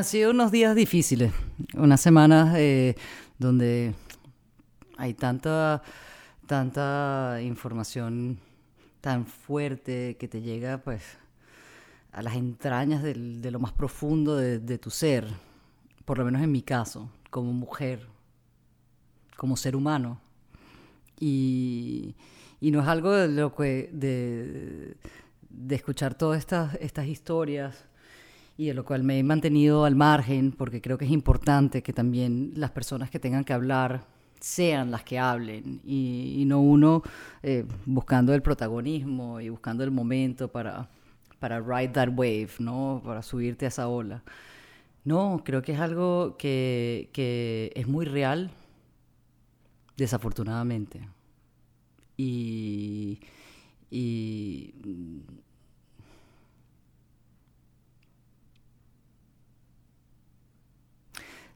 Han sido unos días difíciles, unas semanas eh, donde hay tanta, tanta información tan fuerte que te llega pues a las entrañas de lo más profundo de, tu ser, por lo menos en mi caso, como mujer, como ser humano. Y, no es algo de lo que de, escuchar todas estas historias y de lo cual me he mantenido al margen porque creo que es importante que también las personas que tengan que hablar sean las que hablen y, no uno eh, buscando el protagonismo y buscando el momento para, para ride that wave, ¿no? Para subirte a esa ola. No, creo que es algo que, que es muy real, desafortunadamente. Y, y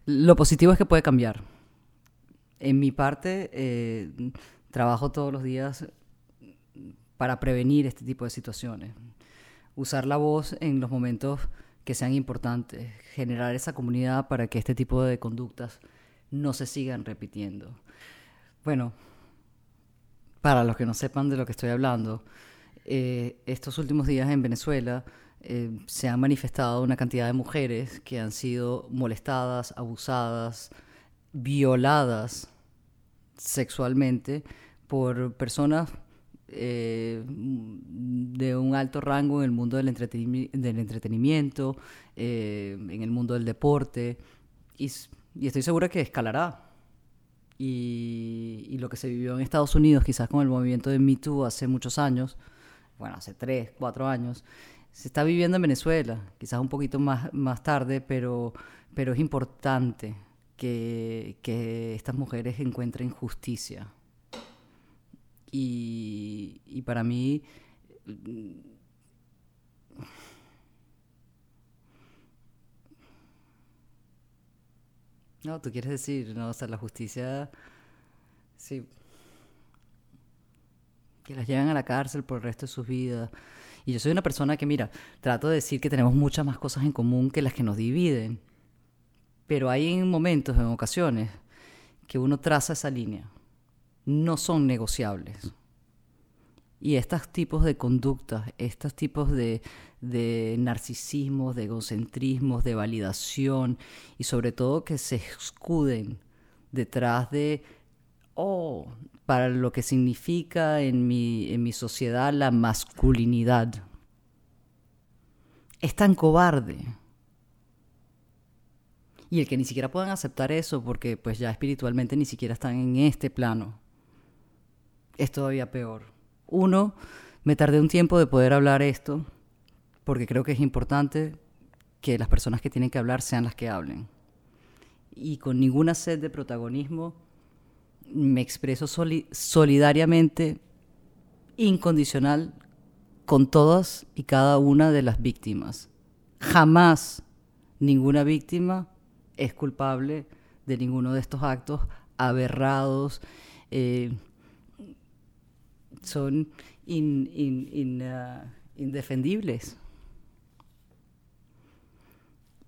Lo positivo es que puede cambiar. En mi parte, eh, trabajo todos los días para prevenir este tipo de situaciones. Usar la voz en los momentos que sean importantes, generar esa comunidad para que este tipo de conductas no se sigan repitiendo. Bueno, para los que no sepan de lo que estoy hablando, eh, estos últimos días en Venezuela eh, se han manifestado una cantidad de mujeres que han sido molestadas, abusadas, violadas sexualmente por personas eh, de un alto rango en el mundo del, entretenimiento, eh, en el mundo del deporte, y, estoy segura que escalará. Y, y, lo que se vivió en Estados Unidos, quizás con el movimiento de Me Too hace muchos años, bueno, hace tres, cuatro años, se está viviendo en Venezuela, quizás un poquito más, más tarde, pero, pero es importante que, estas mujeres encuentren justicia. Y, para mí... No, tú quieres decir, no, o sea, la justicia, sí, que las llevan a la cárcel por el resto de sus vidas. Y yo soy una persona que, mira, trato de decir que tenemos muchas más cosas en común que las que nos dividen. Pero hay momentos, en ocasiones, que uno traza esa línea. No son negociables. Y estos tipos de conductas, estos tipos de, de narcisismos, de egocentrismos, de validación, y sobre todo que se escuden detrás de, oh, para lo que significa en mi, en mi sociedad la masculinidad. Es tan cobarde. Y el que ni siquiera puedan aceptar eso porque pues ya espiritualmente ni siquiera están en este plano, es todavía peor. Uno, me tardé un tiempo de poder hablar esto porque creo que es importante que las personas que tienen que hablar sean las que hablen. Y con ninguna sed de protagonismo me expreso solidariamente, incondicional, con todas y cada una de las víctimas. Jamás ninguna víctima es culpable de ninguno de estos actos aberrados. Eh, son uh, indefendibles.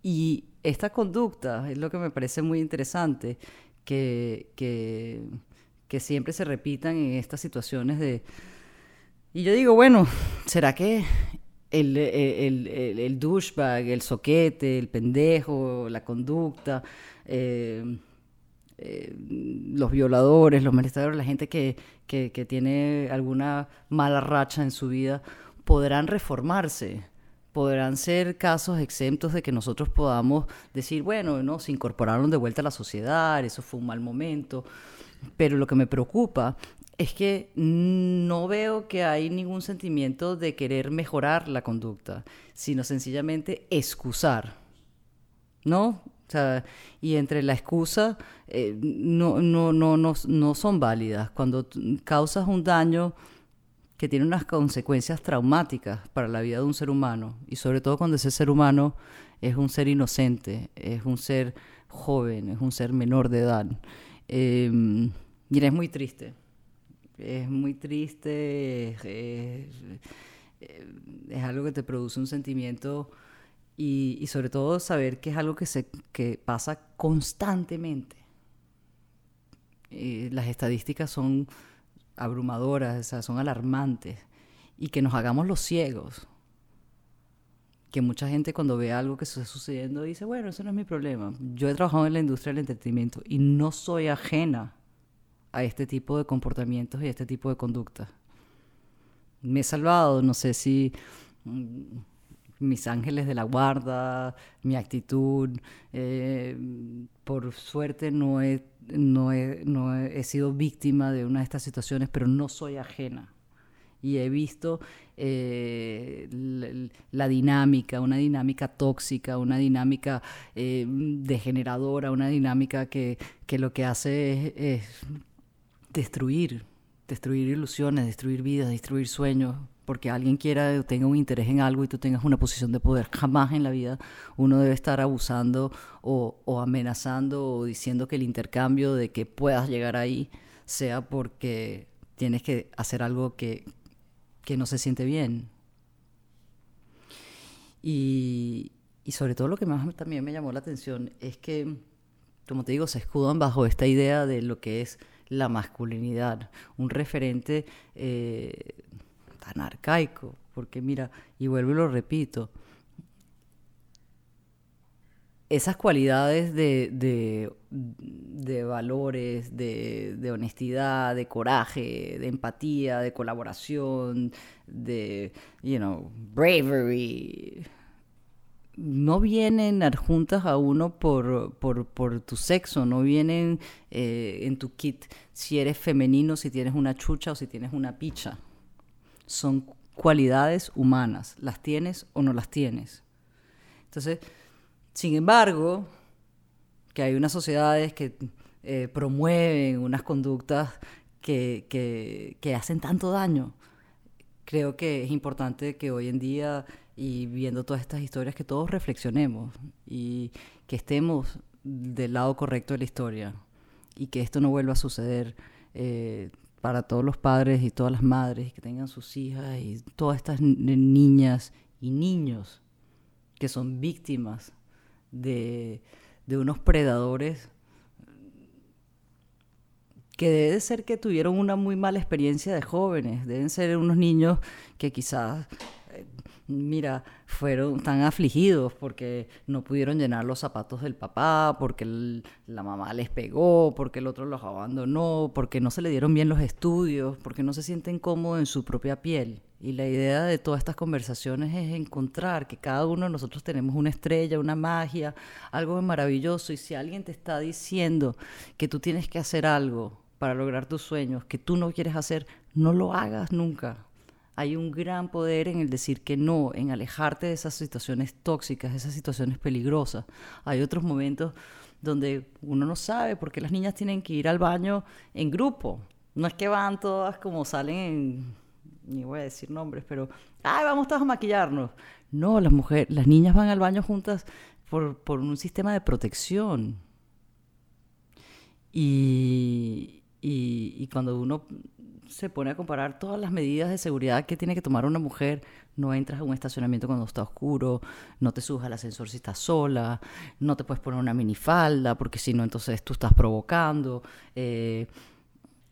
Y esta conducta es lo que me parece muy interesante, que, que, siempre se repitan en estas situaciones de... Y yo digo, bueno, ¿será que el, el, el, douchebag, el soquete, el pendejo, la conducta, eh, eh, los violadores, los molestadores, la gente que, que, que, tiene alguna mala racha en su vida, podrán reformarse? Podrán ser casos exentos de que nosotros podamos decir, bueno, no, se incorporaron de vuelta a la sociedad, eso fue un mal momento, pero lo que me preocupa es que no veo que hay ningún sentimiento de querer mejorar la conducta, sino sencillamente excusar, ¿no? O sea, y entre la excusa eh, no, no, no, no, no son válidas. Cuando causas un daño que tiene unas consecuencias traumáticas para la vida de un ser humano y sobre todo cuando ese ser humano es un ser inocente, es un ser joven, es un ser menor de edad. Eh, mira, es muy triste, es muy triste, es, algo que te produce un sentimiento y, sobre todo saber que es algo que, se, que pasa constantemente. Eh, las estadísticas son abrumadoras, son alarmantes, y que nos hagamos los ciegos. Que mucha gente cuando ve algo que está sucediendo dice, bueno, eso no es mi problema. Yo he trabajado en la industria del entretenimiento y no soy ajena a este tipo de comportamientos y a este tipo de conductas. Me he salvado, no sé si mm, mis ángeles de la guarda, mi actitud. Eh, por suerte no he, no, he, sido víctima de una de estas situaciones, pero no soy ajena. Y he visto eh, la, dinámica, una dinámica tóxica, una dinámica eh, degeneradora, una dinámica que, lo que hace es destruir, destruir ilusiones, destruir vidas, destruir sueños, porque alguien quiera o tenga un interés en algo y tú tengas una posición de poder. Jamás en la vida uno debe estar abusando o, amenazando o diciendo que el intercambio de que puedas llegar ahí sea porque tienes que hacer algo que, que no se siente bien. Y, y sobre todo lo que más también me llamó la atención es que, como te digo, se escudan bajo esta idea de lo que es la masculinidad, un referente eh, tan arcaico, porque mira, y vuelvo y lo repito, esas cualidades de, de, valores, de, de, honestidad, de coraje, de empatía, de colaboración, de, you know, bravery, no vienen adjuntas a uno por, por, tu sexo, no vienen eh, en tu kit si eres femenino, si tienes una chucha o si tienes una picha son cualidades humanas, las tienes o no las tienes. Entonces, sin embargo, que hay unas sociedades que eh, promueven unas conductas que, que, hacen tanto daño, creo que es importante que hoy en día y viendo todas estas historias que todos reflexionemos y que estemos del lado correcto de la historia y que esto no vuelva a suceder. Eh, para todos los padres y todas las madres que tengan sus hijas y todas estas niñas y niños que son víctimas de, unos predadores que debe ser que tuvieron una muy mala experiencia de jóvenes, deben ser unos niños que quizás mira, fueron tan afligidos porque no pudieron llenar los zapatos del papá, porque la mamá les pegó, porque el otro los abandonó, porque no se le dieron bien los estudios, porque no se sienten cómodos en su propia piel. Y la idea de todas estas conversaciones es encontrar que cada uno de nosotros tenemos una estrella, una magia, algo maravilloso. Y si alguien te está diciendo que tú tienes que hacer algo para lograr tus sueños, que tú no quieres hacer, no lo hagas nunca hay un gran poder en el decir que no, en alejarte de esas situaciones tóxicas, de esas situaciones peligrosas. Hay otros momentos donde uno no sabe por qué las niñas tienen que ir al baño en grupo. No es que van todas como salen en, ni voy a decir nombres, pero, ay, vamos todas a maquillarnos. No, las mujeres, las niñas van al baño juntas por, por un sistema de protección. Y, y, cuando uno se pone a comparar todas las medidas de seguridad que tiene que tomar una mujer. No entras a un estacionamiento cuando está oscuro, no te subas al ascensor si estás sola, no te puedes poner una minifalda porque si no entonces tú estás provocando. Eh,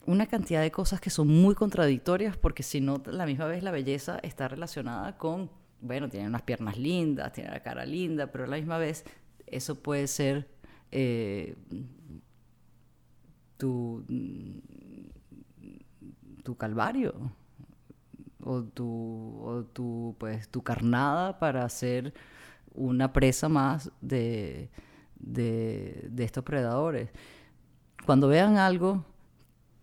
una cantidad de cosas que son muy contradictorias porque si no, la misma vez la belleza está relacionada con, bueno, tiene unas piernas lindas, tiene la cara linda, pero a la misma vez eso puede ser eh, tu tu calvario o tu, o tu, pues, tu carnada para ser una presa más de, de, de estos predadores. Cuando vean algo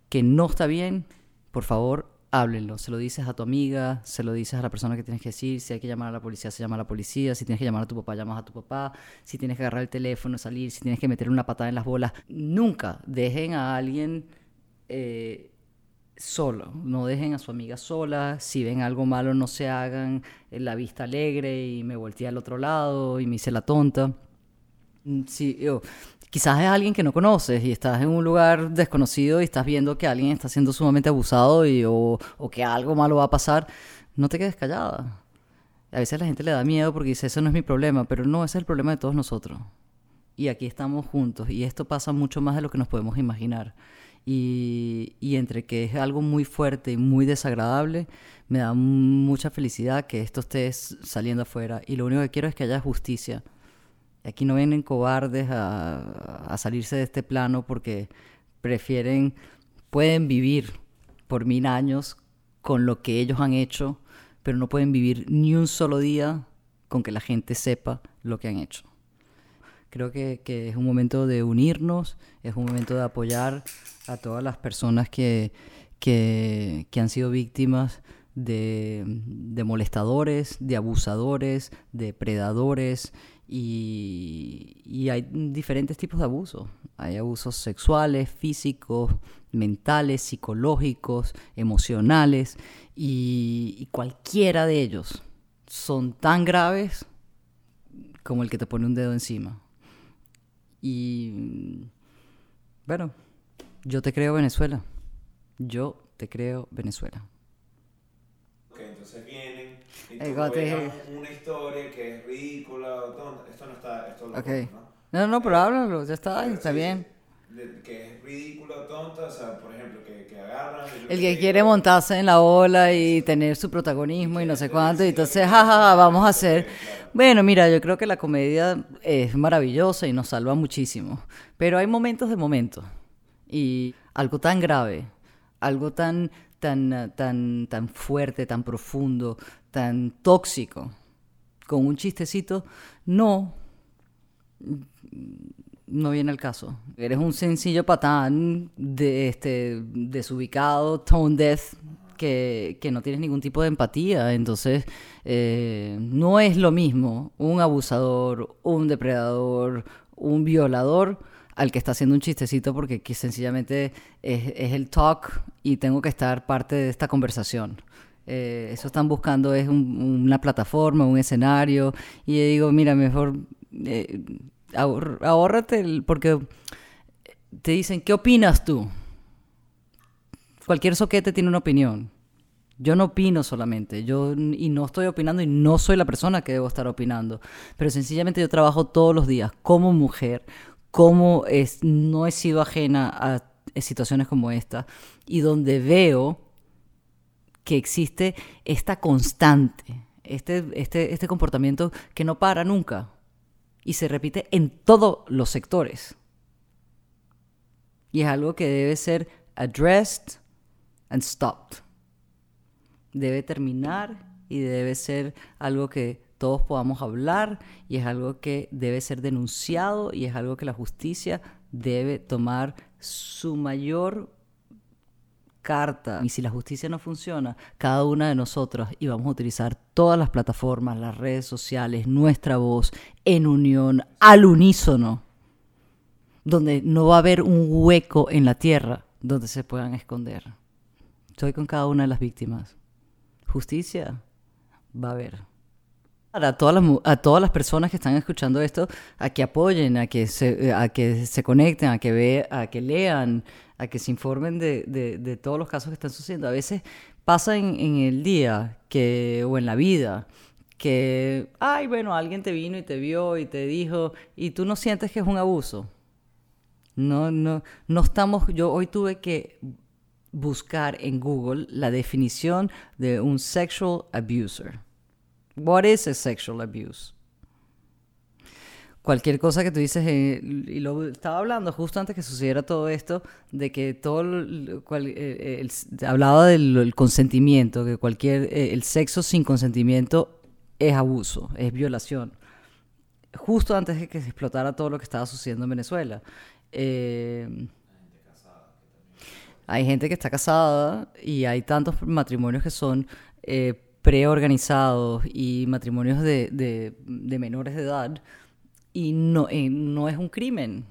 que no está bien, por favor, háblenlo. Se lo dices a tu amiga, se lo dices a la persona que tienes que decir. Si hay que llamar a la policía, se llama a la policía. Si tienes que llamar a tu papá, llamas a tu papá. Si tienes que agarrar el teléfono, salir. Si tienes que meter una patada en las bolas. Nunca dejen a alguien eh, solo, no dejen a su amiga sola, si ven algo malo no se hagan la vista alegre y me volteé al otro lado y me hice la tonta. Mm, si, quizás es alguien que no conoces y estás en un lugar desconocido y estás viendo que alguien está siendo sumamente abusado y, o, que algo malo va a pasar, no te quedes callada. A veces la gente le da miedo porque dice, eso no es mi problema, pero no, ese es el problema de todos nosotros. Y aquí estamos juntos y esto pasa mucho más de lo que nos podemos imaginar. Y, y, entre que es algo muy fuerte y muy desagradable, me da mucha felicidad que esto esté saliendo afuera. Y lo único que quiero es que haya justicia. Aquí no vienen cobardes a, salirse de este plano porque prefieren, pueden vivir por mil años con lo que ellos han hecho, pero no pueden vivir ni un solo día con que la gente sepa lo que han hecho. Creo que, es un momento de unirnos, es un momento de apoyar a todas las personas que, que, han sido víctimas de, de, molestadores, de abusadores, de predadores y, y, hay diferentes tipos de abusos. Hay abusos sexuales, físicos, mentales, psicológicos, emocionales y, y cualquiera de ellos son tan graves como el que te pone un dedo encima. Y bueno, yo te creo Venezuela. Yo te creo Venezuela. Y tú te... una historia que es ridícula o tonta. Esto no está... Esto lo okay. ¿no? no, no, pero háblalo, ya está, está sí, bien. De, que es ridícula tonta, o sea, por ejemplo, que, que agarran... El que, quiere montarse en la ola y tener su protagonismo y no sé cuánto, y entonces, jajaja, ja, ja, vamos a hacer... Bueno, mira, yo creo que la comedia es maravillosa y nos salva muchísimo, pero hay momentos de momentos. Y algo tan grave, algo tan, tan, tan, tan fuerte, tan profundo, tan tóxico, con un chistecito, no, no viene al caso. Eres un sencillo patán de este desubicado, tone death, que, que no tienes ningún tipo de empatía. Entonces, eh, no es lo mismo un abusador, un depredador, un violador al que está haciendo un chistecito porque que sencillamente es, el talk y tengo que estar parte de esta conversación. Eh, eso están buscando es un, una plataforma, un escenario y yo digo, mira, mejor eh, porque te dicen, ¿qué opinas tú? Cualquier soquete tiene una opinión. Yo no opino solamente, yo y no estoy opinando y no soy la persona que debo estar opinando, pero sencillamente yo trabajo todos los días como mujer, cómo no he sido ajena a situaciones como esta y donde veo que existe esta constante, este, este, este comportamiento que no para nunca y se repite en todos los sectores. Y es algo que debe ser addressed and stopped. Debe terminar y debe ser algo que todos podamos hablar y es algo que debe ser denunciado y es algo que la justicia debe tomar su mayor carta. Y si la justicia no funciona, cada una de nosotros íbamos a utilizar todas las plataformas, las redes sociales, nuestra voz en unión, al unísono, donde no va a haber un hueco en la tierra donde se puedan esconder. Estoy con cada una de las víctimas. Justicia va a haber a todas, las, a todas las personas que están escuchando esto a que apoyen, a que se, a que se conecten, a que, ve, a que lean, a que se informen de, de, de todos los casos que están sucediendo. A veces pasa en, en, el día que, o en la vida que, ay, bueno, alguien te vino y te vio y te dijo, y tú no sientes que es un abuso. No, no, no estamos, yo hoy tuve que buscar en Google la definición de un sexual abuser What is a sexual abuse? Cualquier cosa que tú dices, eh, y lo estaba hablando justo antes que sucediera todo esto, de que todo, cual, eh, el, hablaba del consentimiento, que cualquier, eh, el sexo sin consentimiento es abuso, es violación. Justo antes de que se explotara todo lo que estaba sucediendo en Venezuela. Eh, hay gente que está casada y hay tantos matrimonios que son eh, preorganizados y matrimonios de, de, menores de edad y no, eh, no es un crimen.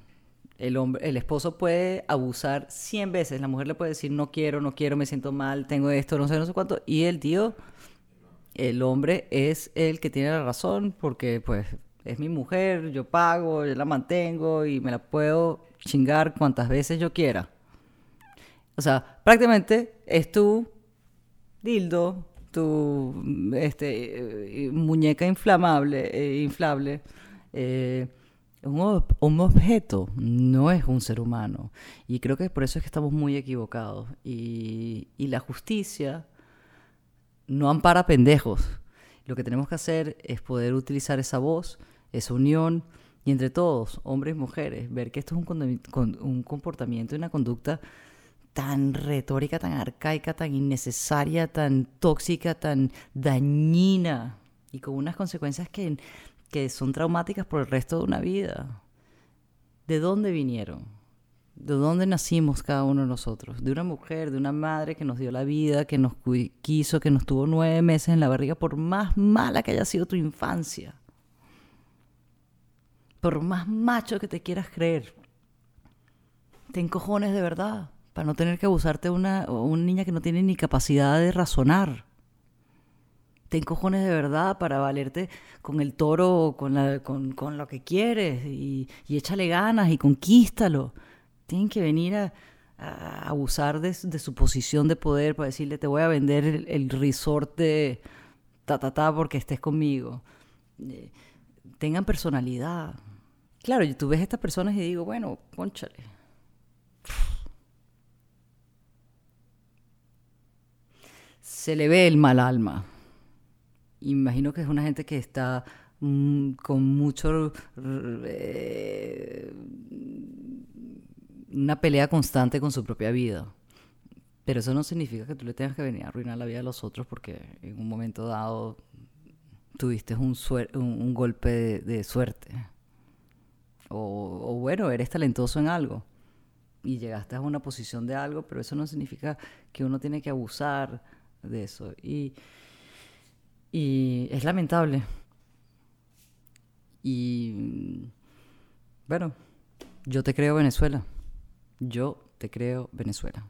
El, hombre, el esposo puede abusar 100 veces, la mujer le puede decir no quiero, no quiero, me siento mal, tengo esto, no sé, no sé cuánto, y el tío, el hombre es el que tiene la razón porque pues es mi mujer, yo pago, yo la mantengo y me la puedo chingar cuantas veces yo quiera. O sea, prácticamente es tu dildo, tu este, eh, muñeca inflamable, eh, inflable, eh, un, un, objeto no es un ser humano. Y creo que por eso es que estamos muy equivocados. Y, y la justicia no ampara pendejos. Lo que tenemos que hacer es poder utilizar esa voz, esa unión, y entre todos, hombres y mujeres, ver que esto es un, un comportamiento y una conducta tan retórica, tan arcaica, tan innecesaria, tan tóxica, tan dañina y con unas consecuencias que, que son traumáticas por el resto de una vida. ¿De dónde vinieron? ¿De dónde nacimos cada uno de nosotros? De una mujer, de una madre que nos dio la vida, que nos quiso, que nos tuvo nueve meses en la barriga, por más mala que haya sido tu infancia. Por más macho que te quieras creer. Te encojones de verdad para no tener que abusarte de una, una niña que no tiene ni capacidad de razonar. Ten cojones de verdad para valerte con el toro, con, la, con, con lo que quieres y, y, échale ganas y conquístalo. Tienen que venir a, abusar de, su posición de poder para decirle te voy a vender el, el resort ta ta porque estés conmigo. Eh, tengan personalidad. Claro, tú ves a estas personas y digo, bueno, ponchale se le ve el mal alma. Imagino que es una gente que está mm, con mucho... Eh, una pelea constante con su propia vida. Pero eso no significa que tú le tengas que venir a arruinar la vida a los otros porque en un momento dado tuviste un, un, golpe de, suerte. O, o, bueno, eres talentoso en algo y llegaste a una posición de algo, pero eso no significa que uno tiene que abusar de eso. Y, y es lamentable. Y bueno, yo te creo Venezuela. Yo te creo Venezuela.